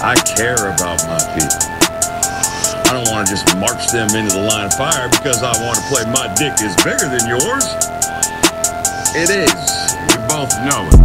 I care about my people. I don't want to just march them into the line of fire because I want to play my dick is bigger than yours. It is. We both know it.